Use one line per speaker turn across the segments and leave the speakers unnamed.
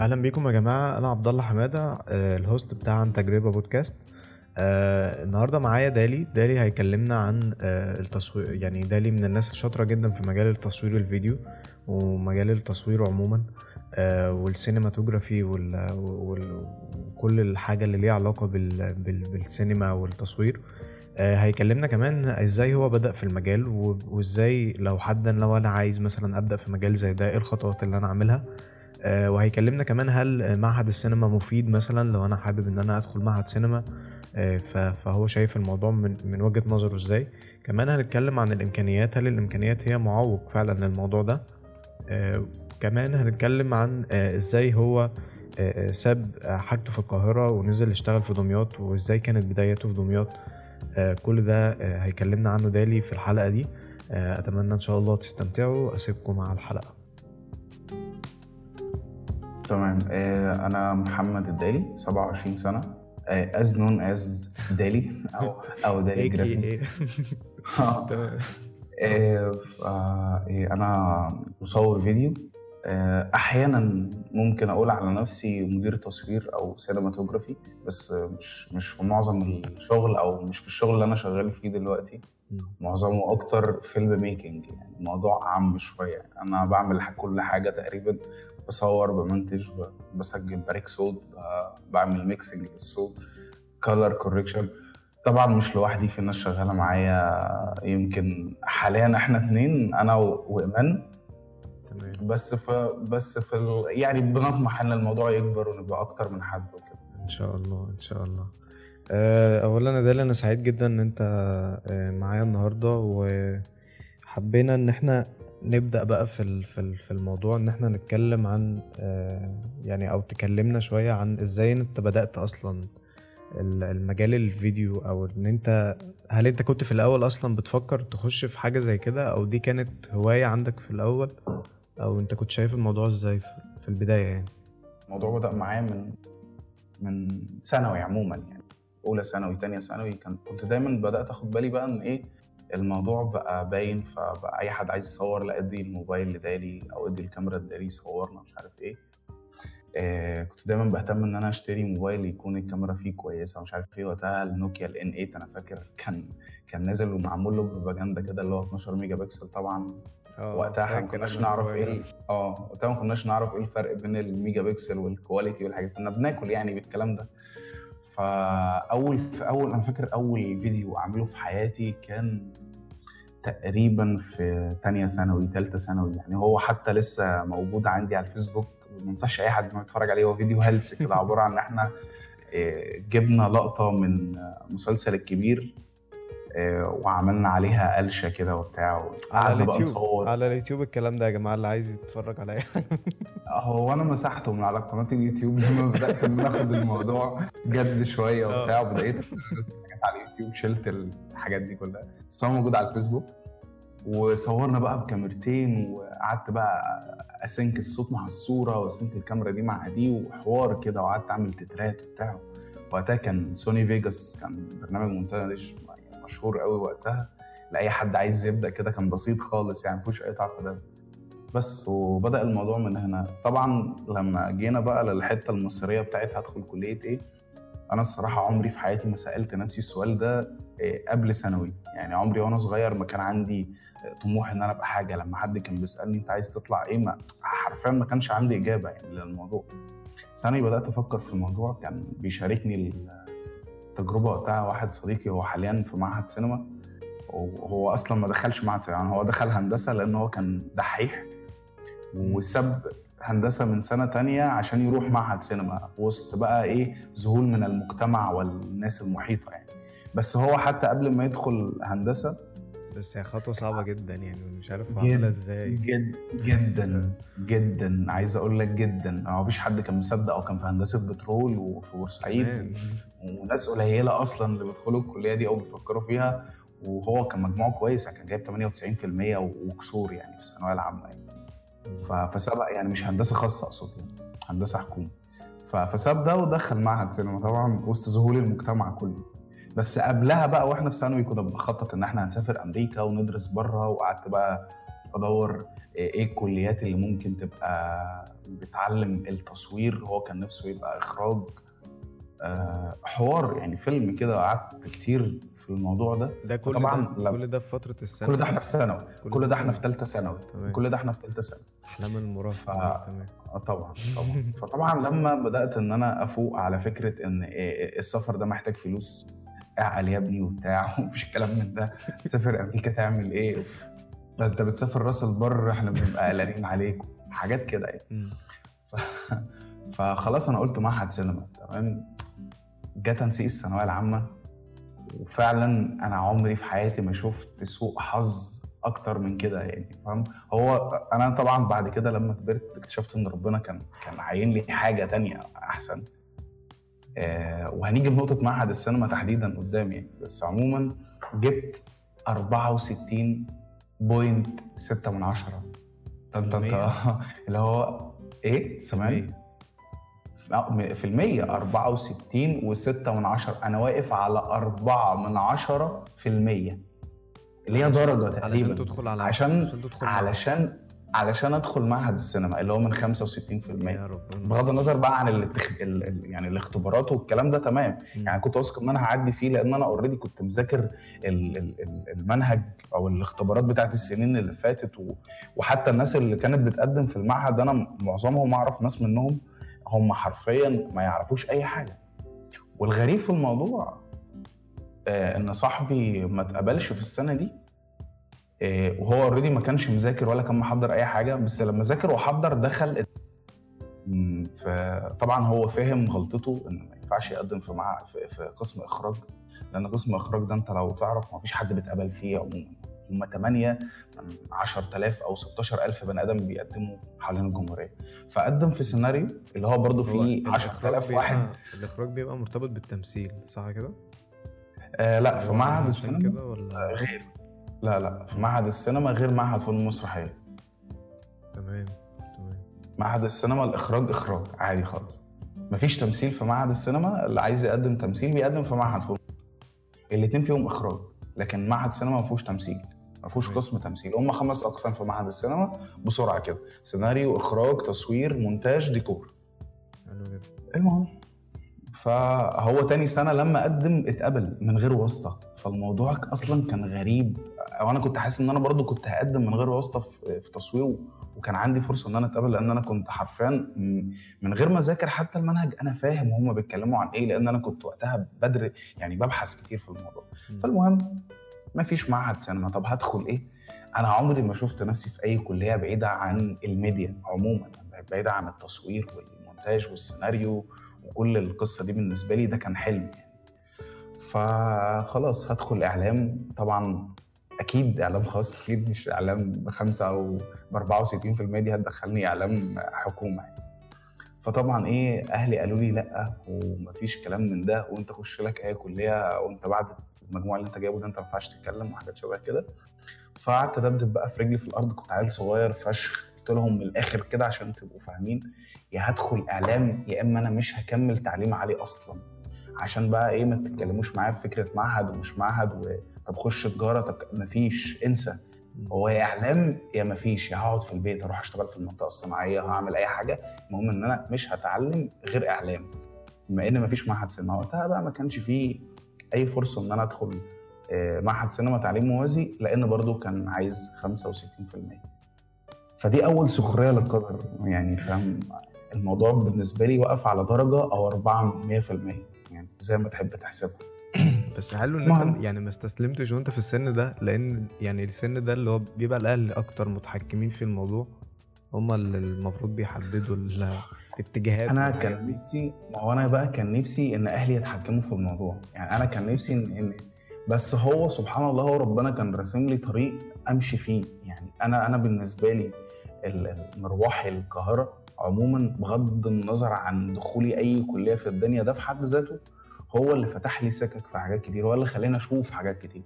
أهلا بيكم يا جماعة أنا عبد الله حمادة آه، ال host بتاع عن تجربة بودكاست آه، النهارده معايا دالي. دالي هيكلمنا عن آه، التصوير يعني دالي من الناس الشاطرة جدا في مجال التصوير الفيديو ومجال التصوير عموما وال cinematography وال- وال- وكل الحاجة اللي ليها علاقة بال- بال- بالسينما والتصوير. هيكلمنا كمان إزاي هو بدأ في المجال وإزاي لو حدا لو أنا عايز مثلا أبدأ في مجال زي ده إيه الخطوات اللي أنا أعملها؟ وهيكلمنا كمان هل معهد السينما مفيد مثلا لو أنا حابب إن أنا أدخل معهد سينما؟ آه، فهو شايف الموضوع من من وجهة نظره إزاي. كمان هنتكلم عن الإمكانيات هل الإمكانيات هي معوق فعلا للموضوع ده؟ آه، كمان هنتكلم عن آه، إزاي هو آه، آه، ساب آه، حاجته في القاهرة ونزل اشتغل في دمياط وإزاي كانت بدايته في دمياط. آه، كل ده آه، هيكلمنا عنه دالي في الحلقة دي. آه، أتمنى إن شاء الله تستمتعوا. أسيبكم مع الحلقة.
تمام. آه، أنا محمد الدالي 27 سنة. as known as دالي أو أو دالي جرافيك. آه،
تمام.
آه، آه، أنا مصور فيديو. أحيانا ممكن أقول على نفسي مدير تصوير أو cinematography بس مش مش في معظم الشغل أو مش في الشغل اللي أنا شغال فيه دلوقتي. معظمه أكتر film making يعني الموضوع عام شوية. أنا بعمل كل حاجة تقريبا بصور بمنتج بسجل بركب صوت بعمل mixing للصوت color correction طبعا مش لوحدي في ناس شغالة معايا يمكن حاليا إحنا اتنين أنا وإيمان.
تمام.
بس في بس في ال... يعني بنطمح إن الموضوع يكبر ونبقى أكتر من حد وكده.
إن شاء الله إن شاء الله. آه، اولا يا دالي أنا سعيد جدا إن أنت آه، معايا النهارده وحبينا إن إحنا نبدأ بقى في في ال- في الموضوع إن إحنا نتكلم عن آه، يعني أو تكلمنا شوية عن إزاي أنت بدأت أصلا ال- المجال الفيديو أو إن أنت هل أنت كنت في الأول أصلا بتفكر تخش في حاجة زي كده أو دي كانت هواية عندك في الأول أو أنت كنت شايف الموضوع إزاي في البداية يعني؟
الموضوع بدأ معايا من من ثانوي عموما يعني. أولى ثانوي تانية ثانوي كان كنت دايما بدأت أخد بالي بقى ان إيه؟ الموضوع بقى باين فبقى أي حد عايز يصور لا ادي الموبايل لدالي أو ادي الكاميرا لدالي يصورنا مش عارف إيه. آه كنت دايما بهتم إن أنا أشتري موبايل يكون الكاميرا فيه كويسة مش عارف إيه. وقتها النوكيا ال N8 أنا فاكر كان كان نازل ومعمول له بروباجندا كده اللي هو 12 ميجا بيكسل طبعا.
آه
وقتها ما كناش نعرف إيه آه وقتها ما كناش نعرف إيه الفرق بين ال megapixel وال quality والحاجات كنا بناكل يعني بالكلام ده. فأول في أول أنا فاكر أول فيديو أعمله في حياتي كان تقريبا في تانية ثانوي تالتة ثانوي. يعني هو حتى لسه موجود عندي على الفيسبوك ما انساش أي حد ما يتفرج عليه. هو فيديو هلس كده عبارة عن إن إحنا آه، جبنا لقطة من مسلسل الكبير آه، وعملنا عليها قلشة كده وبتاع
على اليوتيوب. على اليوتيوب الكلام ده يا جماعة اللي عايز يتفرج على اي حاجة
هو أنا مسحته من على قناة اليوتيوب لما بدأت إن آخد الموضوع جد شوية
آه.
وبتاع وبدأت حاجات على اليوتيوب شلت الحاجات دي كلها. بس هو موجود على الفيسبوك. وصورنا بقى بكاميرتين وقعدت بقى أ sync الصوت مع الصورة وأ sync الكاميرا دي مع دي وحوار كده وقعدت أعمل تترات وبتاع. وقتها كان سوني فيجاس كان برنامج مونتاج مشهور قوي وقتها. لأي حد عايز يبدأ كده كان بسيط خالص يعني مفيهوش أي تعقيدات بس وبدأ الموضوع من هنا. طبعا لما جينا بقى للحتة المصيرية بتاعت هدخل كلية إيه أنا الصراحة عمري في حياتي ما سألت نفسي السؤال ده إيه، قبل ثانوي. يعني عمري وأنا صغير ما كان عندي طموح إن أنا أبقى حاجة. لما حد كان بيسألني أنت عايز تطلع إيه ما حرفيا ما كانش عندي إجابة يعني للموضوع. ثانوي بدأت أفكر في الموضوع كان بيشاركني التجربة وقتها واحد صديقي هو حاليا في معهد سينما. وهو أصلا ما دخلش معهد سينما يعني هو دخل هندسة لأن هو كان دحيح. وساب هندسة من سنة تانية عشان يروح معهد سينما وسط بقى إيه ذهول من المجتمع والناس المحيطة يعني. بس هو حتى قبل ما يدخل هندسة
بس هي خطوة صعبة جدا يعني مش عارف أعملها إزاي.
جد جدا جدا. عايز أقول لك جدا. هو مفيش حد كان مصدق أو كان في هندسة بترول وفي بورسعيد. وناس قليلة أصلا اللي بيدخلوا الكلية دي أو بيفكروا فيها. وهو كان مجموعه كويس يعني كان جايب 98% وكسور يعني في الثانوية العامة يعني. فسبق يعني مش هندسة خاصة أقصد يعني هندسة حكومة. فساب ده ودخل معهد سينما طبعا وسط ذهول المجتمع كله. بس قبلها بقى وإحنا في ثانوي كنا بنخطط إن إحنا هنسافر أمريكا وندرس بره وقعدت بقى بدور إيه الكليات اللي ممكن تبقى بتعلم التصوير هو كان نفسه يبقى إخراج. آه، حوار يعني فيلم كده قعدت كتير في الموضوع ده.
ده كل
طبعاً
ده كل ده في فترة السنة
كل ده إحنا في ثانوي. كل ده إحنا في. ثالثه ثانوي. كل ده إحنا في ثالثه ثانوي.
أحلام المراهقة.
ف-
تمام.
آه طبعا طبعا. فطبعا لما بدأت إن أنا أفوق على فكرة إن إيه السفر ده محتاج فلوس اعقل يا ابني وبتاع ومفيش كلام من ده. تسافر أمريكا تعمل إيه؟ ده أنت بتسافر راس البر إحنا بنبقى قلقانين عليك. حاجات كده يعني. ف... فخلاص أنا قلت معهد سينما. تمام. جه تنسيق الثانوية العامة. وفعلا أنا عمري في حياتي ما شفت سوء حظ أكتر من كده يعني فاهم؟ هو أنا طبعا بعد كده لما كبرت اكتشفت إن ربنا كان كان عاين لي حاجة تانية أحسن. آه وهنيجي لنقطة معهد السينما تحديدا قدام يعني. بس عموما جبت 64.6 من عشرة. طن طن
المية؟
طن. اللي هو إيه؟ سامعني؟ في المية 64 و6 من عشرة. أنا واقف على 4 من عشرة في المية. اللي هي درجة
علشان
تقريبا.
تدخل على
عشان
تدخل
علشان علشان أدخل معهد السينما اللي هو من 65%
يا ربنا
بغض النظر بقى عن الاتخ... ال... يعني الاختبارات والكلام ده تمام.
مم.
يعني كنت واثق إن أنا هعدي فيه لأن أنا اوريدي كنت مذاكر. ال- المنهج أو الاختبارات بتاعت السنين اللي فاتت و... وحتى الناس اللي كانت بتقدم في المعهد أنا معظمهم أعرف ناس منهم هم حرفيا ما يعرفوش أي حاجة. والغريب في الموضوع آه إن صاحبي ما اتقبلش في السنة دي آه وهو اوريدي ما كانش مذاكر ولا كان محضر أي حاجة بس لما ذاكر وحضر دخل فطبعا هو فهم غلطته إن ما ينفعش يقدم في مع في قسم إخراج لأن قسم إخراج ده أنت لو تعرف ما فيش حد بيتقبل فيه عموما. هم 8 من 10000 أو 16000 بني آدم بيقدموا حوالين الجمهورية. فقدم في سيناريو اللي هو برضه فيه
الإخراج
10000 واحد.
الإخراج بيبقى مرتبط بالتمثيل صح كده؟
آه لا في معهد السينما
كده ولا؟
غير. لا لا في معهد السينما غير معهد فنون المسرحيه
تمام تمام.
معهد السينما الإخراج إخراج عادي خالص. مفيش تمثيل في معهد السينما اللي عايز يقدم تمثيل بيقدم في معهد فنون. الاثنين فيهم إخراج لكن معهد السينما ما فيهوش تمثيل. ما فيهوش. قسم تمثيل. هم خمس أقسام في معهد السينما بسرعة كده. سيناريو إخراج تصوير مونتاج ديكور. المهم فهو تاني سنة لما قدم اتقبل من غير واسطة. فالموضوع أصلا كان غريب. أو أنا كنت حاسس إن أنا برضو كنت هقدم من غير واسطة في تصوير وكان عندي فرصة إن أنا أتقبل لأن أنا كنت حرفيا من غير ما اذاكر حتى المنهج أنا فاهم هم بيتكلموا عن إيه لأن أنا كنت وقتها بدري يعني ببحث كتير في الموضوع. فالمهم ما فيش معهد سينما. طب هدخل إيه؟ أنا عمري ما شفت نفسي في أي كلية بعيدة عن الميديا عموما بعيدة عن التصوير والمونتاج والسيناريو وكل القصة دي بالنسبة لي ده كان حلم يعني. فخلاص هدخل إعلام. طبعا أكيد إعلام خاص أكيد مش إعلام بخمسة أو ب 64% دي هتدخلني إعلام حكومة يعني. فطبعا إيه أهلي قالوا لي لأ ومفيش كلام من ده وأنت خش لك أي كلية وأنت بعد المجموع اللي انت جايبه ده انت ما ينفعش تتكلم وحاجات شبه كده. فقعدت أدبدب بقى في رجلي في الأرض كنت عيل صغير فشخ. قلت لهم من الآخر كده عشان تبقوا فاهمين يا هدخل إعلام يا إما أنا مش هكمل تعليم عالي أصلا. عشان بقى إيه ما تتكلموش معايا في فكرة معهد ومش معهد و... طب خش تجارة طب مفيش انسى. هو يا إعلام يا مفيش يا هقعد في البيت أروح أشتغل في المنطقة الصناعية هعمل أي حاجة. المهم إن أنا مش هتعلم غير إعلام. بما إن مفيش معهد سينما وقتها بقى ما كانش فيه أي فرصة إن أنا أدخل آه، معهد سينما تعليم موازي لأن برضو كان عايز 65% فدي أول سخرية للقدر يعني فاهم؟ الموضوع بالنسبة لي وقف على درجة أو 4 100% يعني زي ما تحب تحسبها.
بس حلو
إن.
أنت يعني ما استسلمتش وأنت في السن ده؟ لأن يعني السن ده اللي هو بيبقى الاهل أكتر متحكمين في الموضوع؟ هما اللي المفروض بيحددوا ال- الاتجاهات أنا
كان. نفسي ما هو أنا بقى كان نفسي إن أهلي يتحكموا في الموضوع. يعني أنا كان نفسي ان, إن بس هو سبحان الله هو ربنا كان راسم لي طريق أمشي فيه. يعني أنا أنا بالنسبة لي المروحي القاهرة عموما بغض النظر عن دخولي أي كلية في الدنيا ده في حد ذاته هو اللي فتح لي سكك في حاجات كتير هو اللي خلاني أشوف حاجات كتير.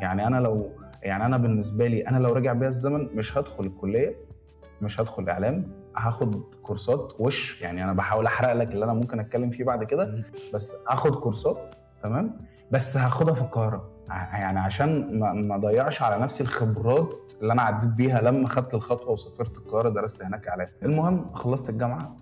يعني أنا لو يعني أنا بالنسبة لي أنا لو رجع بيا الزمن مش هدخل الكلية مش هدخل اعلام هاخد كورسات وش؟ يعني أنا بحاول أحرق لك اللي أنا ممكن أتكلم فيه بعد كده. بس هاخد كورسات تمام؟ بس هاخدها في القاهرة. يعني عشان ما ما اضيعش على نفسي الخبرات اللي أنا عديت بيها لما خدت الخطوة وسافرت القاهرة درست هناك إعلام. المهم خلصت الجامعة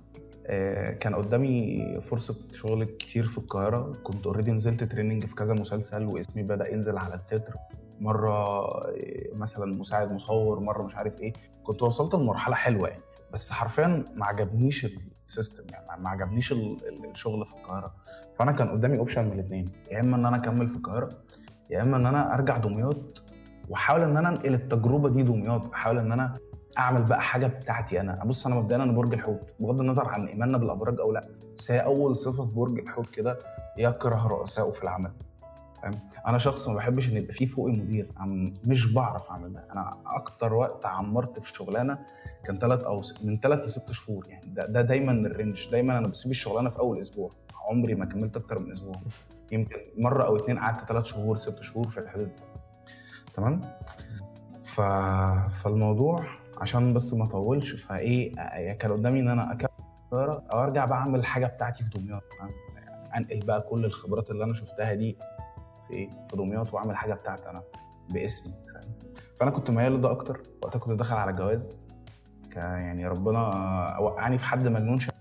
آه، كان قدامي فرصة شغل كتير في القاهرة. كنت already نزلت training في كذا مسلسل واسمي بدأ ينزل على التتر. مرة آه، مثلا مساعد مصور مرة مش عارف إيه. كنت وصلت لمرحلة حلوة يعني. بس حرفيا ما عجبنيش ال system يعني ما عجبنيش ال- ال- الشغل في القاهرة. فأنا كان قدامي option من الاثنين يا إما إن أنا أكمل في القاهرة يا إما إن أنا أرجع دمياط وأحاول إن أنا أنقل التجربة دي دمياط. أحاول إن أنا أعمل بقى حاجة بتاعتي أنا. بص أنا مبدئيا أنا برج الحوت بغض النظر عن إيماننا بالأبراج أو لأ بس هي أول صفة في برج الحوت كده يكره رؤسائه في العمل. أنا شخص ما بحبش إن يبقى فيه فوقي مدير. مش بعرف أعمل ده. أنا أكتر وقت عمرت في شغلانة كان ثلاث أو من ثلاث لست شهور. يعني ده, ده دايما الرينج. دايما أنا بسيب الشغلانة في أول أسبوع. عمري ما كملت أكتر من أسبوع. يمكن مرة أو اتنين قعدت ثلاث شهور ست شهور في الحدود دي. تمام؟ ف... فالموضوع عشان بس ما أطولش فإيه آه، كان قدامي إن أنا أكمل أو أرجع بقى أعمل حاجة بتاعتي في دمياط؟ أنقل بقى كل الخبرات اللي أنا شفتها دي في إيه؟ في دمياط وأعمل حاجة بتاعتي أنا باسمي فاهم؟ فأنا كنت ميال لده أكتر وقتها كنت داخل على جواز يعني ربنا وقعني في حد مجنون شغال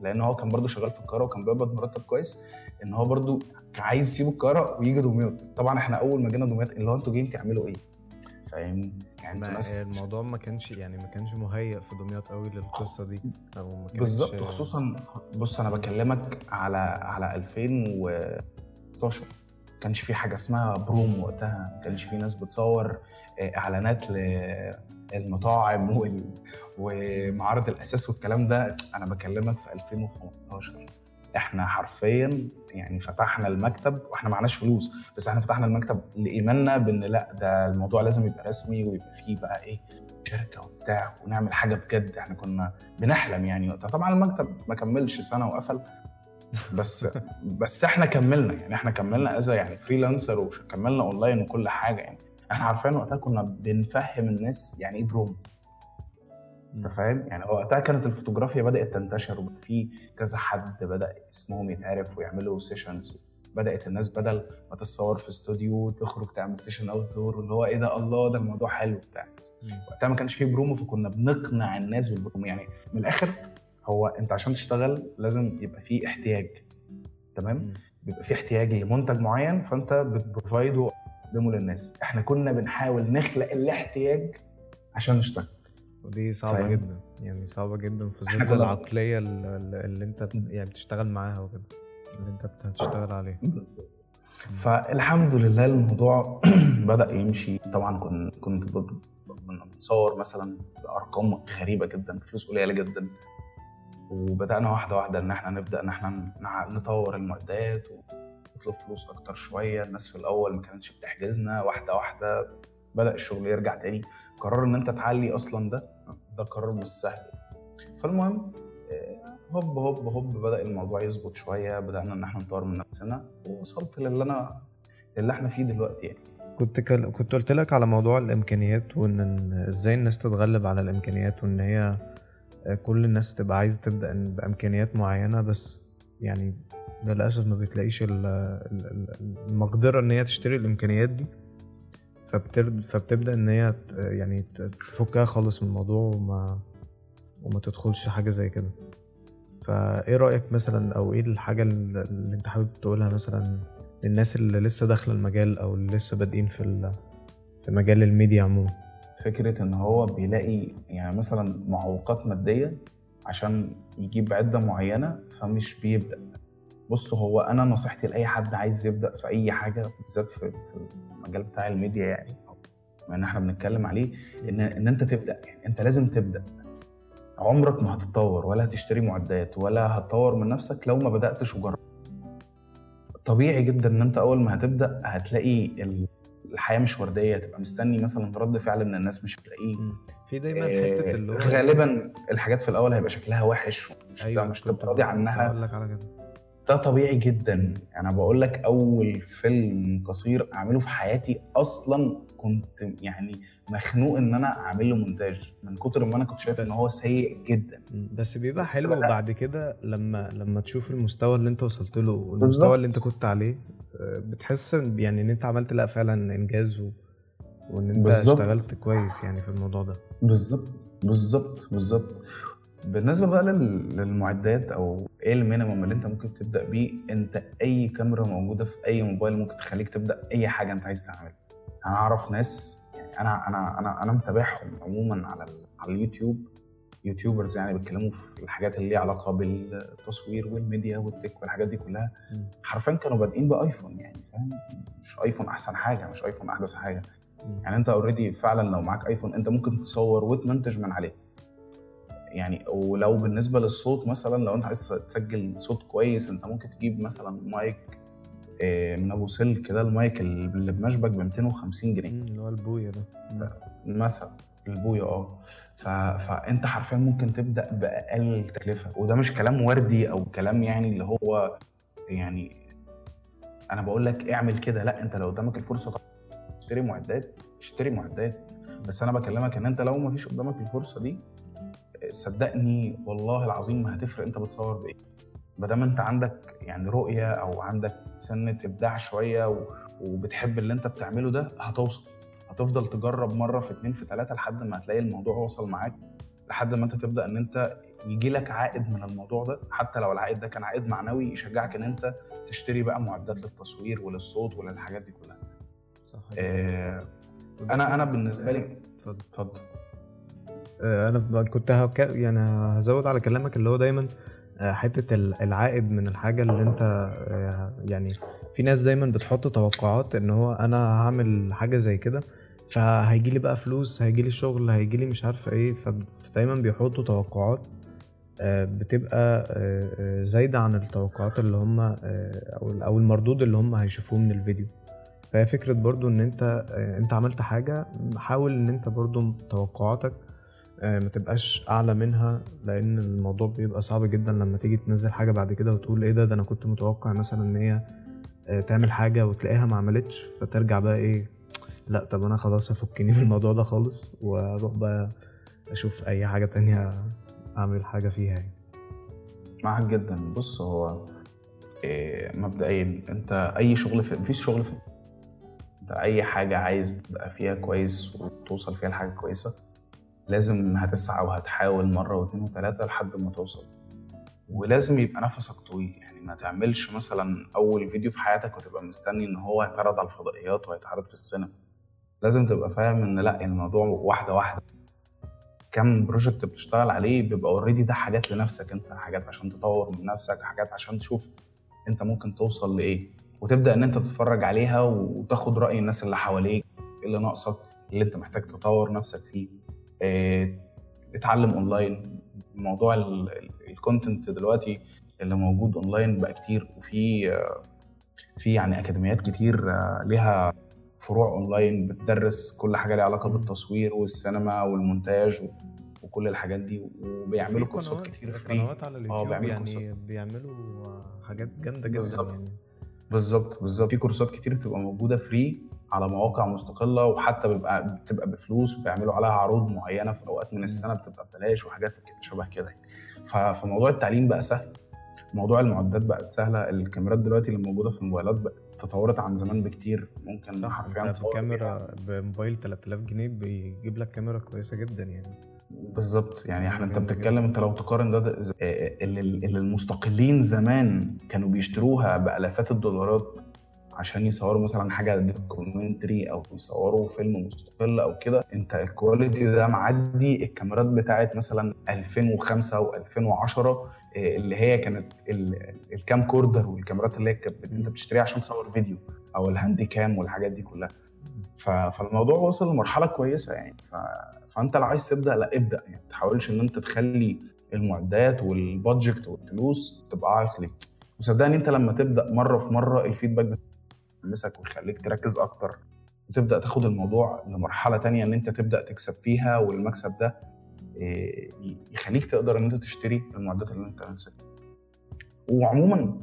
لأن هو كان برضه شغال في القاهرة وكان بيقبض مرتب كويس إن هو كان عايز يسيب القاهرة ويجي دمياط. طبعا إحنا أول ما جينا دمياط اللي هو أنتوا جايين تعملوا إيه؟ فاهمني يعني
ما الموضوع ما كانش يعني ما كانش مهيأ في دمياط قوي للقصة دي أو ما كانش
بالظبط خصوصا بص أنا بكلمك على على 2016 ما كانش في حاجة اسمها بروم وقتها. ما كانش في ناس بتصور آه، إعلانات للمطاعم وال... ومعارض الأثاث والكلام ده. أنا بكلمك في 2015 إحنا حرفيا يعني فتحنا المكتب وإحنا معناش فلوس بس إحنا فتحنا المكتب لإيماننا بإن لأ ده الموضوع لازم يبقى رسمي ويبقى فيه بقى إيه شركة وبتاع ونعمل حاجة بجد. إحنا كنا بنحلم يعني وقتها. طبعا المكتب ما كملش سنة وقفل. بس بس إحنا كملنا يعني إحنا كملنا as يعني freelancer وكملنا اونلاين وكل حاجة يعني. إحنا عارفين وقتها كنا بنفهم الناس يعني إيه بروم انت فاهم؟ يعني وقتها كانت الفوتوغرافيا بدأت تنتشر وبقى في كذا حد بدأ اسمهم يتعرف ويعملوا sessions بدأت الناس بدل ما تتصور في استوديو تخرج تعمل session outdoor واللي هو إيه ده؟ الله ده الموضوع حلو بتاع. وقتها ما كانش فيه برومو فكنا بنقنع الناس بالبرومو يعني من الآخر هو انت عشان تشتغل لازم يبقى فيه احتياج تمام. بيبقى فيه احتياج لمنتج معين فانت بتبروفايده تقدمه للناس. إحنا كنا بنحاول نخلق الاحتياج عشان نشتغل.
ودي صعبة
فاهم؟
جدا. يعني صعبة جدا في ظل العقلية اللي, اللي انت يعني بتشتغل معاها وكده اللي انت بتشتغل عليه
فالحمد لله الموضوع بدأ يمشي. طبعا كنت كنت ب- كنا بنصور مثلا بأرقام غريبة جدا بفلوس قليلة جدا. وبدأنا واحدة واحدة إن إحنا نبدأ إن إحنا نع- نطور المعدات ونطلب فلوس أكتر شوية. الناس في الأول ما كانتش بتحجزنا واحدة واحدة بدأ الشغل يرجع تاني. قرار إن أنت تعلي أصلا ده ده قرار مش سهل. فالمهم آه، هوب هوب هوب بدأ الموضوع يظبط شوية. بدأنا إن إحنا نطور من نفسنا ووصلت للي أنا اللي إحنا فيه دلوقتي يعني.
كنت. كنت قلت لك على موضوع الإمكانيات وإن إزاي الناس تتغلب على الإمكانيات وإن هي كل الناس تبقى عايزة تبدأ بأمكانيات معينة بس يعني للأسف ما بتلاقيش ال- ال- ال- المقدرة إن هي تشتري الإمكانيات دي. فبتبدأ إن هي يعني تفكها خالص من الموضوع وما وما تدخلش حاجة زي كده فإيه رأيك مثلا أو إيه الحاجة اللي أنت حابب تقولها مثلا للناس اللي لسه داخلة المجال أو اللي لسه بادئين في في مجال الميديا عموما
فكرة إن هو بيلاقي يعني مثلا معوقات مادية عشان يجيب عدة معينة فمش بيبدأ. بص هو أنا نصيحتي لأي حد عايز يبدأ في أي حاجة بالذات في, في المجال بتاع الميديا يعني بما إن إحنا بنتكلم عليه إن إن أنت تبدأ. يعني أنت لازم تبدأ. عمرك ما هتتطور ولا هتشتري معدات ولا هتطور من نفسك لو ما بدأتش وجربت طبيعي جدا إن أنت أول ما هتبدأ هتلاقي ال- الحياة مش وردية تبقى مستني مثلا رد فعل من الناس مش هتلاقيه.
في دايما
آه،
حتة اللي هو
غالبا الحاجات في الأول هيبقى شكلها وحش ومش
أيوه
مش تبقى راضي عنها.
أقول لك على كده.
ده طبيعي جدا. يعني أنا بقول لك أول فيلم قصير أعمله في حياتي أصلا كنت يعني مخنوق إن أنا أعمل له مونتاج من كتر ما أنا كنت شايف
إن
هو سيء جدا.
بس بيبقى
بس
حلو بعد كده لما لما تشوف المستوى اللي أنت وصلت له والمستوى. اللي أنت كنت عليه آه، بتحس يعني إن أنت عملت لا فعلا إنجاز و... وإن أنت
بالظبط.
اشتغلت كويس يعني في الموضوع ده.
بالظبط بالظبط بالظبط. بالنسبة بقى لل- للمعدات أو إيه ال minimum اللي أنت ممكن تبدأ بيه أنت أي كاميرا موجودة في أي موبايل ممكن تخليك تبدأ أي حاجة أنت عايز تعملها؟ أنا أعرف ناس يعني أنا أنا أنا أنا متابعهم عموما على على اليوتيوب. YouTubers يعني بيتكلموا في الحاجات اللي ليها علاقة بالتصوير وال media وال tech والحاجات دي كلها. حرفيا كانوا بادئين بآيفون يعني فاهم؟ مش آيفون أحسن حاجة مش آيفون أحدث
حاجة.
يعني أنت already فعلا لو معاك آيفون أنت ممكن تصور وتمنتج من عليه. يعني ولو بالنسبة للصوت مثلا لو أنت عايز تسجل صوت كويس أنت ممكن تجيب مثلا مايك من أبو سلك كده المايك اللي بمشبك ب 250 جنيه.
اللي هو البويا ده.
مثلا البويا آه. ف... فانت حرفيا ممكن تبدأ بأقل تكلفة. وده مش كلام وردي أو كلام يعني اللي هو يعني أنا بقول لك اعمل كده. لا أنت لو قدامك الفرصة اشتري معدات اشتري معدات. بس أنا بكلمك إن أنت لو ما فيش قدامك الفرصة دي صدقني والله العظيم ما هتفرق أنت بتصور بإيه. ما دام انت عندك يعني رؤية أو عندك سنة إبداع شوية. وبتحب اللي انت بتعمله ده هتوصل. هتفضل تجرب مرة في اتنين في تلاتة لحد ما هتلاقي الموضوع وصل معاك لحد ما انت تبدأ إن انت يجي لك عائد من الموضوع ده. حتى لو العائد ده كان عائد معنوي يشجعك إن انت تشتري بقى معدات للتصوير وللصوت وللحاجات دي كلها.
صح.
آه أنا أنا بالنسبة لي
اتفضل.
اتفضل.
آه، أنا كنت هك... يعني هزود على كلامك اللي هو دايما حتة ال- العائد من الحاجة اللي انت آه، يعني في ناس دايما بتحط توقعات ان هو أنا هعمل حاجة زي كده فهيجي لي بقى فلوس هيجي لي شغل هيجي لي مش عارفة إيه فدايما بيحطوا توقعات آه، بتبقى آه، آه، زايدة عن التوقعات اللي هم آه، أو المردود اللي هم هيشوفوه من الفيديو. فهي فكرة برضو ان انت آه، انت عملت حاجة حاول ان انت برضو توقعاتك آه، ما تبقاش أعلى منها لأن الموضوع بيبقى صعب جدا لما تيجي تنزل حاجة بعد كده وتقول إيه ده ده أنا كنت متوقع مثلا إن هي آه، تعمل حاجة وتلاقيها ما عملتش فترجع بقى إيه لأ طب أنا خلاص افكني من الموضوع ده خالص وأروح بقى أشوف أي حاجة تانية أعمل حاجة فيها يعني.
معاك جدا. بص هو إيه، مبدئيا أنت أي شغل في مفيش شغل في أنت أي حاجة عايز تبقى فيها كويس وتوصل فيها لحاجة كويسة لازم هتسعى وهتحاول مرة واثنين وثلاثه لحد ما توصل. ولازم يبقى نفسك طويل. يعني ما تعملش مثلا أول فيديو في حياتك وتبقى مستني إن هو يتعرض على الفضائيات وهيتعرض في السينما. لازم تبقى فاهم إن لأ الموضوع واحدة واحدة. كم project بتشتغل عليه بيبقى already ده حاجات لنفسك أنت. حاجات عشان تطور من نفسك حاجات عشان تشوف أنت ممكن توصل لإيه. وتبدأ إن أنت تتفرج عليها وتاخد رأي الناس اللي حواليك إيه اللي ناقصك اللي أنت محتاج تطور نفسك فيه. اتعلم اونلاين موضوع ال content دلوقتي اللي موجود اونلاين بقى كتير وفي آه، في يعني أكاديميات كتير آه، ليها فروع اونلاين بتدرس كل حاجة ليها علاقة بالتصوير والسينما والمونتاج وكل الحاجات دي وبيعملوا كورسات كتير فري
قنوات على اليوتيوب
بيعملوا
يعني
كورسات.
بيعملوا حاجات جامدة جدا
بالظبط.
يعني
بالظبط بالظبط في كورسات كتير بتبقى موجودة free على مواقع مستقلة وحتى بيبقى بتبقى بفلوس وبيعملوا عليها عروض معينة في أوقات من السنة بتبقى ببلاش وحاجات شبه كده. فموضوع التعليم بقى سهل. موضوع المعدات بقت سهلة. الكاميرات دلوقتي اللي موجودة في الموبايلات بقت تطورت عن زمان بكتير. ممكن حرفيا بيها.
بكاميرا بموبايل 3000 جنيه بيجيب لك كاميرا كويسة جدا يعني.
بالظبط. يعني إحنا انت بتتكلم انت لو تقارن ده, ده آه، اللي اللي المستقلين زمان كانوا بيشتروها بألافات الدولارات عشان يصوروا مثلا حاجة documentary أو يصوروا فيلم مستقل أو كده أنت ال quality ده معدي الكاميرات بتاعت مثلا 2005 و2010 اللي هي كانت ال- ال camcorder والكاميرات اللي هي أنت بتشتريها عشان تصور فيديو أو ال Handycam والحاجات دي كلها. فالموضوع وصل لمرحلة كويسة يعني. فأنت لو عايز تبدأ لا ابدأ يعني. ما تحاولش إن أنت تخلي المعدات وال budget والفلوس تبقى عائق ليك. وصدقني أنت لما تبدأ مرة في مرة ال feedback بيحمسك ويخليك تركز أكتر وتبدأ تاخد الموضوع لمرحلة تانية إن أنت تبدأ تكسب فيها والمكسب ده إيه، يخليك تقدر إن أنت تشتري المعدات اللي أنت نفسك. وعموما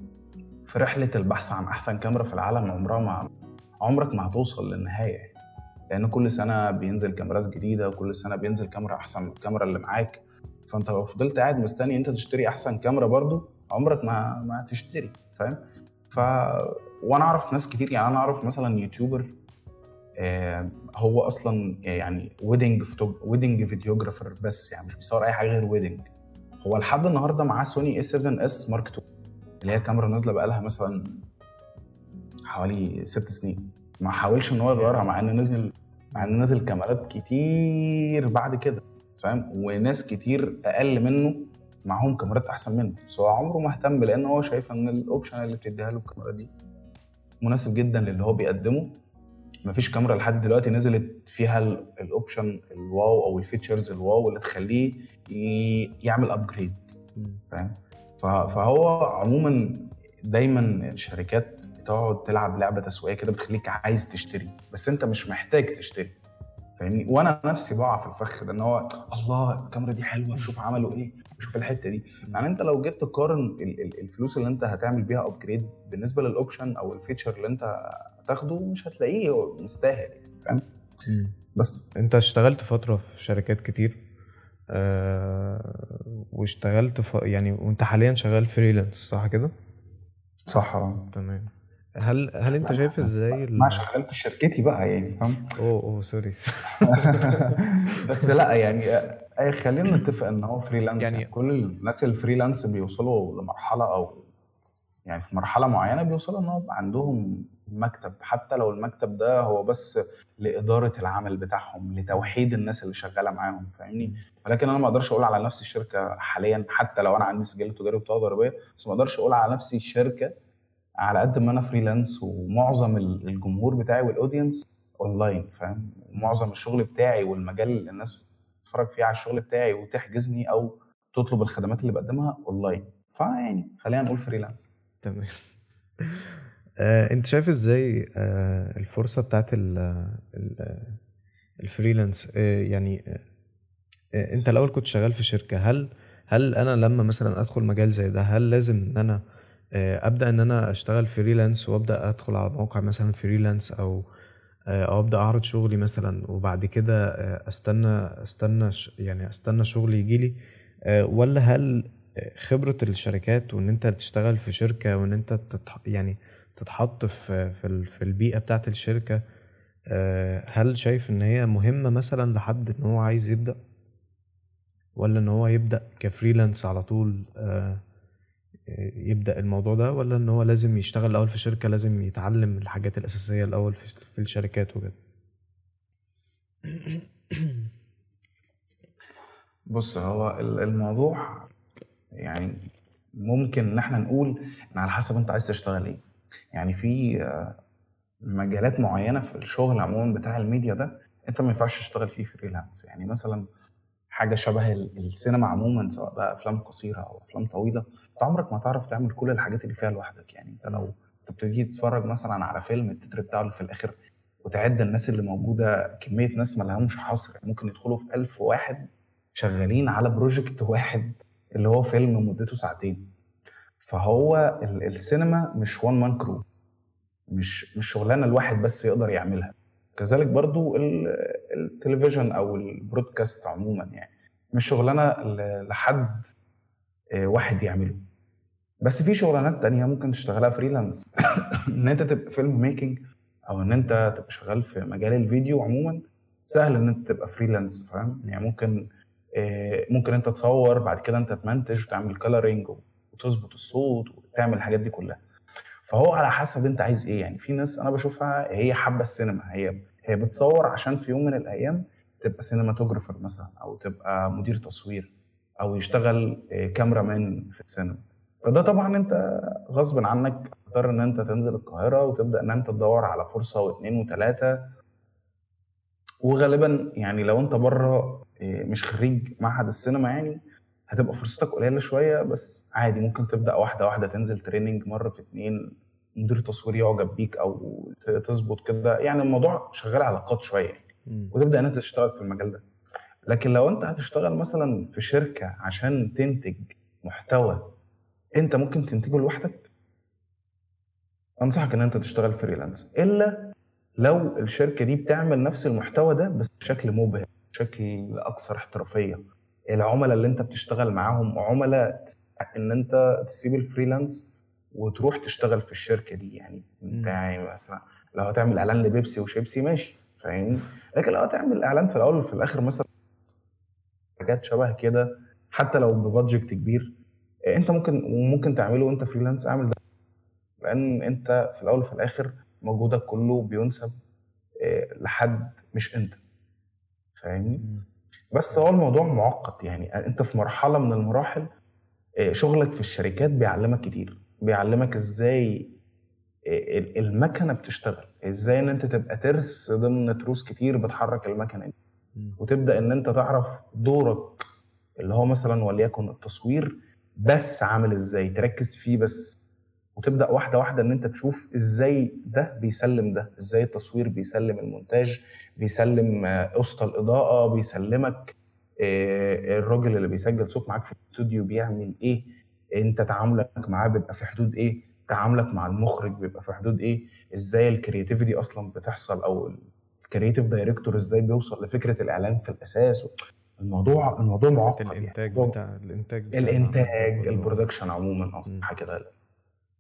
في رحلة البحث عن أحسن كاميرا في العالم عمرها ما عمرك ما هتوصل للنهاية. لأن كل سنة بينزل كاميرات جديدة وكل سنة بينزل كاميرا أحسن من الكاميرا اللي معاك فأنت لو فضلت قاعد مستني أنت تشتري أحسن كاميرا برضو عمرك ما ما هتشتري فاهم وأنا اعرف ناس كتير يعني أنا اعرف مثلا يوتيوبر آه، هو أصلا يعني wedding wedding videographer بس يعني مش بيصور أي حاجة غير wedding هو لحد النهارده معاه Sony A7S Mark 2 اللي هي كاميرا نازلة بقالها مثلا حوالي ست سنين. ما حاولش إن هو يغيرها مع إن نزل مع إن نزل كاميرات كتير بعد كده فاهم؟ وناس كتير أقل منه معاهم كاميرات أحسن منه. بس هو عمره ما اهتم لأن هو شايف إن ال option اللي بتديها له الكاميرا دي مناسب جدا للي هو بيقدمه. مفيش كاميرا لحد دلوقتي نزلت فيها ال option ال wow أو ال features ال wow اللي تخليه يعمل upgrade فاهم؟ فهو عموما دايما الشركات بتقعد تلعب لعبة تسويقية كده بتخليك عايز تشتري بس أنت مش محتاج تشتري. فاهمني؟ وأنا نفسي بقع في الفخ ده إن هو الله الكاميرا دي حلوة شوف عملوا إيه شوف الحتة دي. يعني أنت لو جيت تقارن الفلوس اللي أنت هتعمل بيها upgrade بالنسبة لل option أو ال feature اللي أنت هتاخده مش هتلاقيه مستاهل فاهم؟ بس.
أنت اشتغلت فترة في شركات كتير آه واشتغلت ف... يعني وأنت حاليا شغال freelance صح كده؟
صح.
تمام. هل هل انت شايف إزاي
ما شغال في شركة بقى يعني فاهم؟
أوه أوه sorry
بس لا يعني خلينا نتفق إن هو freelance يعني, يعني كل الناس ال freelance بيوصلوا لمرحلة أو يعني في مرحلة معينة بيوصلوا إن هو عندهم مكتب. حتى لو المكتب ده هو بس لإدارة العمل بتاعهم لتوحيد الناس اللي شغالة معاهم فاهمني؟ ولكن أنا ما أقدرش أقول على نفسي الشركة حاليا حتى لو أنا عندي سجل تجاري وبطاقه ضريبيه بس ما أقدرش أقول على نفسي شركه على قد ما أنا freelance ومعظم الجمهور بتاعي وال audience اونلاين فاهم؟ معظم الشغل بتاعي والمجال اللي الناس تتفرج فيه على الشغل بتاعي وتحجزني أو تطلب الخدمات اللي بقدمها اونلاين فيعني خلينا نقول freelance
تمام. آه، أنت شايف إزاي آه، الفرصة بتاعت ال freelance آه، يعني آه، أنت الأول كنت شغال في شركة هل هل أنا لما مثلا أدخل مجال زي ده هل لازم إن أنا آه، أبدأ إن أنا أشتغل freelance وأبدأ أدخل على موقع مثلا freelance أو آه، أو أبدأ أعرض شغلي مثلا وبعد كده آه، أستنى أستنى يعني أستنى شغلي يجي لي. ولا هل خبرة الشركات وإن أنت تشتغل في شركة وإن أنت يعني تتحط في في البيئة بتاعة الشركة هل شايف إن هي مهمة مثلا لحد إن هو عايز يبدأ؟ ولا إن هو يبدأ كفريلانس على طول يبدأ الموضوع ده ولا إن هو لازم يشتغل الأول في شركة لازم يتعلم الحاجات الأساسية الأول في الشركات وكده؟
بص هو الموضوع يعني ممكن إن إحنا نقول إن على حسب أنت عايز تشتغل إيه. يعني في آه، مجالات معينة في الشغل عموما بتاع الميديا ده أنت ما ينفعش تشتغل فيه فريلانس يعني مثلا حاجة شبه السينما عموما سواء بقى أفلام قصيرة أو أفلام طويلة انت عمرك ما تعرف تعمل كل الحاجات اللي فيها لوحدك. يعني انت لو انت بتيجي تتفرج مثلا على فيلم التتر بتاعه اللي في الآخر وتعد الناس اللي موجودة كمية ناس ما لهمش حصر. ممكن يدخلوا في ألف واحد شغالين على project واحد اللي هو فيلم مدته ساعتين. فهو السينما مش one man crew مش مش شغلانة الواحد بس يقدر يعملها. كذلك برضو التلفزيون أو ال broadcast عموما يعني. مش شغلانة لحد آه، واحد يعمله. بس في شغلانات تانية ممكن تشتغلها freelance إن أنت تبقى film making أو إن أنت تبقى شغال في مجال الفيديو عموما سهل إن أنت تبقى freelance فاهم؟ يعني ممكن آه، ممكن أنت تصور بعد كده أنت تمنتج وتعمل coloring وتظبط الصوت وتعمل الحاجات دي كلها. فهو على حسب أنت عايز إيه. يعني في ناس أنا بشوفها هي حابة السينما. هي هي بتصور عشان في يوم من الأيام تبقى cinematographer مثلا أو تبقى مدير تصوير أو يشتغل camera man في السينما. فده طبعا أنت غصب عنك تضطر إن أنت تنزل القاهرة وتبدأ إن أنت تدور على فرصة واثنين وثلاثه وغالبا يعني لو أنت بره مش خريج معهد السينما يعني هتبقى فرصتك قليلة شوية بس عادي ممكن تبدأ واحدة واحدة تنزل training مرة في اتنين مدير تصوير يعجب بيك أو تظبط كده. يعني الموضوع شغال علاقات شوية يعني. وتبدأ إن أنت تشتغل في المجال ده. لكن لو أنت هتشتغل مثلا في شركة عشان تنتج محتوى انت ممكن تنتجه لوحدك. انصحك ان انت تشتغل freelance. إلا لو الشركة دي بتعمل نفس المحتوى ده بس بشكل مبهر بشكل أكثر احترافية. العملاء اللي انت بتشتغل معاهم عملاء ان انت تسيب ال freelance وتروح تشتغل في الشركة دي. يعني انت يعني مثلا لو هتعمل إعلان لبيبسي وشيبسي ماشي فاهمني؟ لكن لو هتعمل إعلان في الأول وفي الآخر مثلا حاجات شبه كده حتى لو ببادجت كبير انت ممكن وممكن تعمله وانت فريلانس اعمل ده. لأن انت في الأول وفي الآخر مجهودك كله بينسب آه، لحد مش انت. فاهمني؟ بس هو الموضوع معقد يعني. انت في مرحلة من المراحل آه، شغلك في الشركات بيعلمك كتير. بيعلمك إزاي آه، المكنة بتشتغل. إزاي ان انت تبقى ترس ضمن تروس كتير بتحرك المكنة دي. وتبدأ ان انت تعرف دورك اللي هو مثلا وليكن التصوير بس عامل إزاي تركز فيه بس وتبدأ واحدة واحدة إن أنت تشوف إزاي ده بيسلم ده إزاي التصوير بيسلم المونتاج بيسلم قسط الإضاءة بيسلمك آه، الراجل اللي بيسجل صوت معاك في الاستوديو بيعمل إيه أنت تعاملك معاه بيبقى في حدود إيه تعاملك مع المخرج بيبقى في حدود إيه إزاي ال creativity أصلا بتحصل أو ال creative director إزاي بيوصل لفكرة الإعلان في الأساس الموضوع الموضوع معقد
يعني. الإنتاج يعني. بتاع الإنتاج
بتاع الإنتاج ال production عموما أصلا كده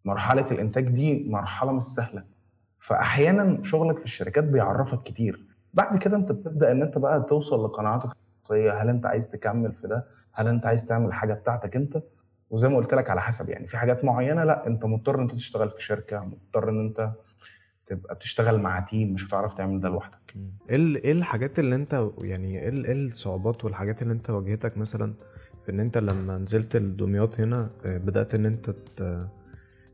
مرحلة الإنتاج دي مرحلة مش سهلة. فاحيانا شغلك في الشركات بيعرفك كتير. بعد كده أنت بتبدأ إن أنت بقى توصل لقناعاتك الشخصية. هل أنت عايز تكمل في ده؟ هل أنت عايز تعمل حاجة بتاعتك أنت؟ وزي ما قلت لك على حسب يعني. في حاجات معينة لا أنت مضطر إن أنت تشتغل في شركة مضطر إن أنت تبقى بتشتغل مع تيم مش هتعرف تعمل ده لوحدك.
إيه إيه الحاجات اللي أنت يعني إيه إيه الصعوبات والحاجات اللي أنت واجهتك مثلا في إن أنت لما نزلت الدمياط هنا آه، بدأت إن أنت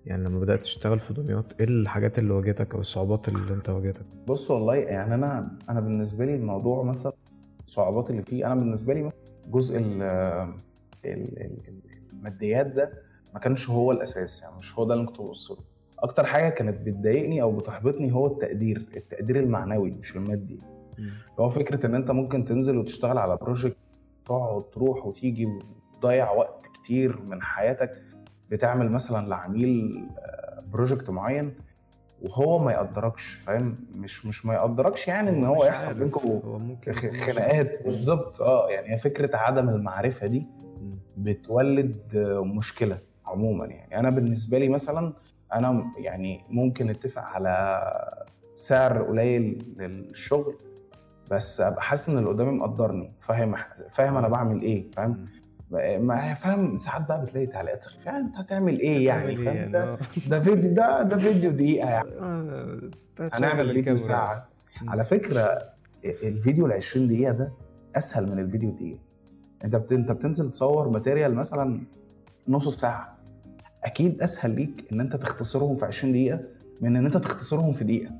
يعني لما بدأت تشتغل في دمياط إيه الحاجات اللي واجهتك أو الصعوبات اللي أنت واجهتك؟
بص والله يعني أنا أنا بالنسبة لي الموضوع مثلا الصعوبات اللي فيه أنا بالنسبة لي جزء الماديات ده ما كانش هو الأساس يعني مش هو ده اللي كنت ببص له. أكتر حاجة كانت بتضايقني أو بتحبطني هو التقدير التقدير المعنوي مش المادي. هو فكرة إن أنت ممكن تنزل وتشتغل على بروجكت تقعد تروح وتيجي وتضيع وقت كتير من حياتك بتعمل مثلا لعميل بروجكت آه، معين وهو ما يقدركش فاهم؟ مش مش ما يقدركش يعني إن هو يحصل بينكم خناقات. بالظبط. آه يعني هي فكرة عدم المعرفة دي بتولد مشكلة عموما يعني. أنا بالنسبة لي مثلا أنا يعني ممكن نتفق على سعر قليل للشغل بس أبقى حاسس إن اللي قدامي مقدرني. فاهم فاهم أنا بعمل إيه فاهم؟ ما فاهم ساعات بقى بتلاقي تعليقات سخيفة. أنت هتعمل إيه يعني؟ فاهم؟ يعني ده. ده فيديو ده ده فيديو دقيقة يعني. آه، هنعمل فيديو ساعة. على فكرة الفيديو ال 20 دقيقة ده أسهل من الفيديو دقيقة. أنت أنت بتنزل تصور material مثلا نص ساعة. أكيد أسهل ليك إن أنت تختصرهم في 20 دقيقة من إن أنت تختصرهم في دقيقة.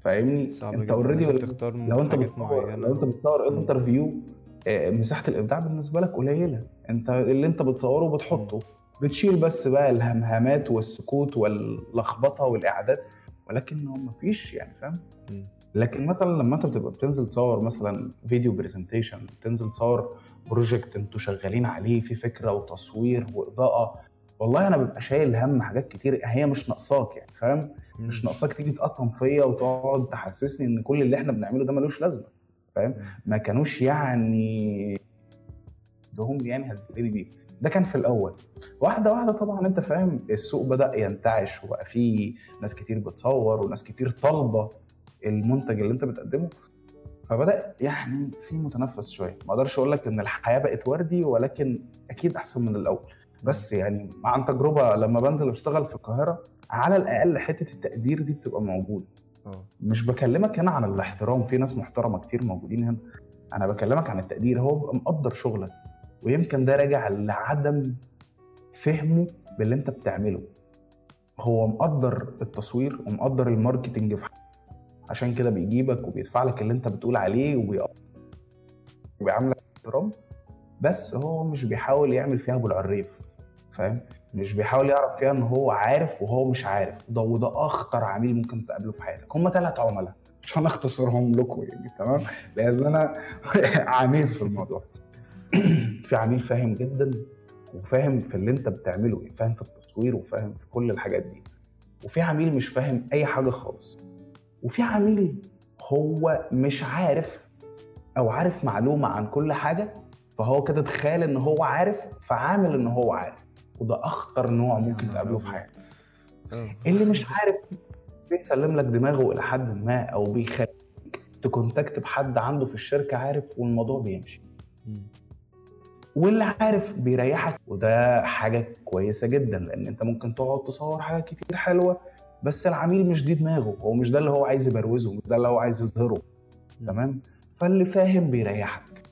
فاهمني؟
أنت already لو أنت بتصور
لو أنت بتصور interview آه، مساحة الإبداع بالنسبة لك قليلة. أنت اللي أنت بتصوره بتحطه. بتشيل بس بقى الهمهمات والسكوت واللخبطة والإعداد ولكن هو مفيش يعني فاهم؟ لكن مثلا لما أنت بتبقى بتنزل تصور مثلا فيديو presentation بتنزل تصور project أنتوا شغالين عليه في فكرة وتصوير وإضاءة والله أنا ببقى شايل هم حاجات كتير هي مش ناقصاك يعني فاهم؟ مش ناقصاك تيجي تقطم فيا وتقعد تحسسني إن كل اللي إحنا بنعمله ده ملوش لازمة فاهم؟ ما كانوش يعني هم يعني هتزيدني بيه ده كان في الأول. واحدة واحدة طبعا أنت فاهم السوق بدأ ينتعش وبقى في ناس كتير بتصور وناس كتير طالبة المنتج اللي انت بتقدمه فبدأ يعني في متنفس شوية. ما أقدرش أقول لك إن الحياة بقت وردي ولكن أكيد أحسن من الأول. بس يعني عن تجربة لما بنزل أشتغل في القاهرة على الأقل حتة التقدير دي بتبقى موجودة. أوه. مش بكلمك هنا عن الاحترام في ناس محترمة كتير موجودين هنا. أنا بكلمك عن التقدير هو بيبقى مقدر شغلك. ويمكن ده راجع لعدم فهمه باللي أنت بتعمله. هو مقدر التصوير ومقدر الماركتنج في عشان كده بيجيبك وبيدفع لك اللي انت بتقول عليه وبيعاملك احترام بس هو مش بيحاول يعمل فيها أبو العريف فاهم؟ مش بيحاول يعرف فيها إن هو عارف وهو مش عارف. ده وده أخطر عميل ممكن تقابله في حياتك. هم ثلاث عملاء. عشان اختصرهم لكم يعني تمام؟ لأن أنا عميل في الموضوع. في عميل فاهم جدا وفاهم في اللي انت بتعمله يعني فاهم في التصوير وفاهم في كل الحاجات دي. وفي عميل مش فاهم أي حاجة خالص. وفي عميل هو مش عارف أو عارف معلومة عن كل حاجة فهو كده تخيل إن هو عارف فعامل إن هو عارف وده أخطر نوع ممكن تقابله في. حياتك اللي مش عارف بيسلم لك دماغه إلى حد ما أو بيخليك تكونتاكت بحد عنده في الشركة عارف والموضوع بيمشي. واللي عارف بيريحك وده حاجة كويسة جدا لأن أنت ممكن تقعد تصور حاجات كتير حلوة بس العميل مش دي دماغه. هو مش ده اللي هو عايز يبروزه مش ده اللي هو عايز يظهره. تمام؟ فاللي فاهم بيريحك.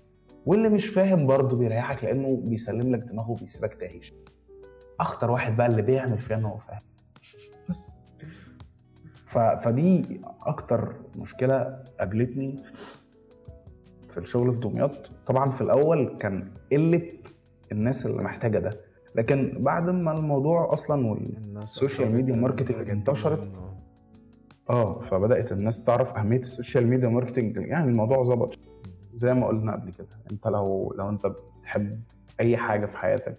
واللي مش فاهم برضه بيريحك لأنه بيسلم لك دماغه وبيسيبك تعيش. أخطر واحد بقى اللي بيعمل فيها إن هو فاهم. بس. ف... فدي أكتر مشكلة قابلتني في الشغل في دمياط. طبعا في الأول كان قلة الناس اللي محتاجة ده. لكن بعد ما الموضوع أصلا وال...
الناس
ال social
أدركت
ميديا
دي
انتشرت. آه فبدأت الناس تعرف أهمية ال social media marketing يعني الموضوع ظبط زي ما قلنا قبل كده. أنت لو لو أنت بتحب أي حاجة في حياتك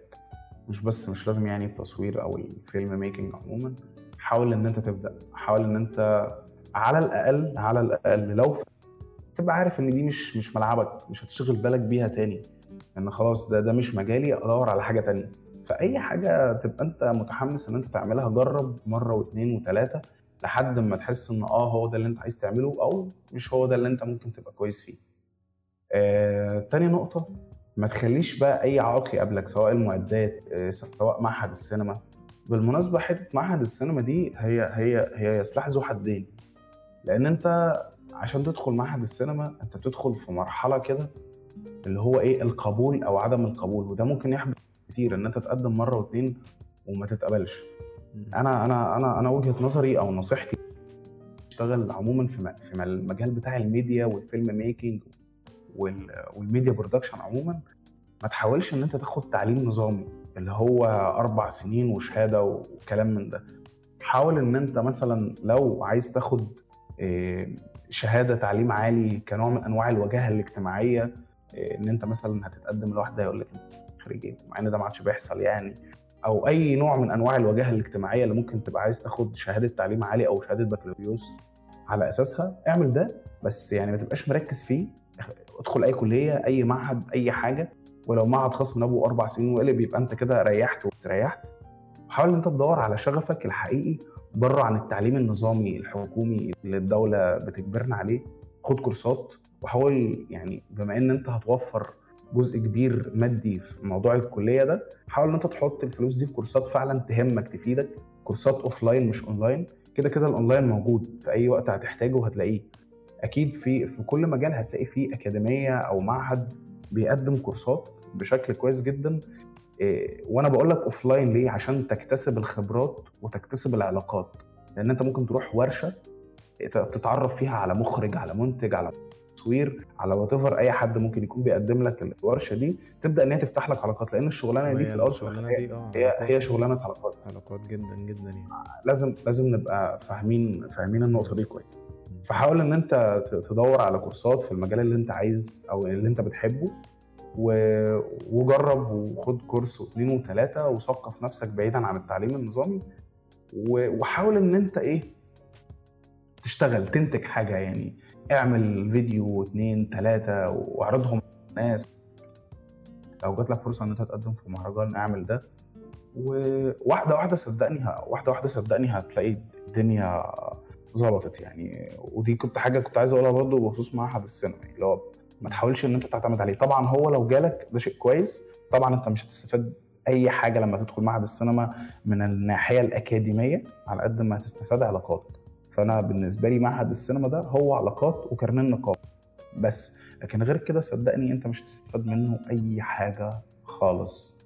مش بس مش لازم يعني التصوير أو ال film making عموما حاول إن أنت تبدأ. حاول إن أنت على الأقل على الأقل لو تبقى عارف إن دي مش مش ملعبك مش هتشغل بالك بيها تاني. ان خلاص ده ده مش مجالي أدور على حاجة تانية. فأي حاجة تبقى أنت متحمس إن أنت تعملها جرب مرة واثنين وثلاثه لحد ما تحس إن آه هو ده اللي أنت عايز تعمله أو مش هو ده اللي أنت ممكن تبقى كويس فيه. آه، تاني نقطة ما تخليش بقى أي عائق يقابلك سواء المعدات آه، سواء معهد السينما. بالمناسبة حتة معهد السينما دي هي هي هي سلاح ذو حدين. لأن أنت عشان تدخل معهد السينما أنت بتدخل في مرحلة كده اللي هو إيه القبول أو عدم القبول وده ممكن يحدث كتير إن أنت تقدم مرة واتنين وما تتقبلش. أنا أنا أنا أنا وجهة نظري أو نصيحتي اشتغل عموما في في المجال بتاع ال media وال film making وال- وال media production عموما ما تحاولش إن أنت تاخد تعليم نظامي اللي هو أربع سنين وشهادة وكلام من ده حاول إن أنت مثلا لو عايز تاخد إيه، شهادة تعليم عالي كنوع من أنواع الوجاهة الاجتماعية إيه، إن أنت مثلا هتتقدم لواحده يقول لك إيه مع إن ده ما عادش بيحصل يعني. أو أي نوع من أنواع الوجاهة الاجتماعية اللي ممكن تبقى عايز تاخد شهادة تعليم عالي أو شهادة بكالوريوس على أساسها اعمل ده. بس يعني ما تبقاش مركز فيه ادخل أي كلية أي معهد أي حاجة. ولو معهد خاص من أبو أربع سنين وقلب يبقى أنت كده ريحت واستريحت حاول إن أنت تدور على شغفك الحقيقي بره عن التعليم النظامي الحكومي اللي الدولة بتجبرنا عليه. خد كورسات وحاول يعني بما إن أنت هتوفر جزء كبير مادي في موضوع الكلية ده. حاول إن أنت تحط الفلوس دي في كورسات فعلا تهمك تفيدك. كورسات offline مش اونلاين كده كده الاونلاين موجود. في أي وقت هتحتاجه وهتلاقيه أكيد في في كل مجال هتلاقي فيه أكاديمية أو معهد بيقدم كورسات بشكل كويس جدا. إيه، وأنا بقول لك offline ليه؟ عشان تكتسب الخبرات وتكتسب العلاقات. لأن أنت ممكن تروح ورشة تتعرف فيها على مخرج على منتج على تصوير على وات أي حد ممكن يكون بيقدم لك الورشة دي تبدأ إن هي تفتح لك علاقات. لأن الشغلانة دي في
الأول آه
هي
علاقات.
هي شغلانة علاقات.
علاقات جدا جدا يعني.
لازم لازم نبقى فاهمين فاهمين النقطة دي كويس. فحاول إن أنت تدور على كورسات في المجال اللي أنت عايز أو اللي أنت بتحبه و... وجرب وخد كورس واثنين وثلاثه وثقف نفسك بعيدا عن التعليم النظامي و... وحاول إن أنت إيه تشتغل تنتج حاجة يعني. اعمل فيديو واثنين ثلاثة واعرضهم للناس. لو جات لك فرصة إن أنت تقدم في مهرجان أعمل ده. وواحدة واحدة صدقني واحدة واحدة صدقني هتلاقي الدنيا ظبطت يعني. ودي كنت حاجة كنت عايز أقولها برضه بخصوص معهد السينما اللي هو ما تحاولش إن أنت تعتمد عليه. طبعا هو لو جالك ده شيء كويس. طبعا أنت مش هتستفاد أي حاجة لما تدخل معهد السينما من الناحية الأكاديمية على قد ما هتستفاد علاقات. فانا بالنسبة لي معهد السينما ده هو علاقات وكارنيه نقاط. بس لكن غير كده صدقني انت مش هتستفاد منه أي حاجة خالص.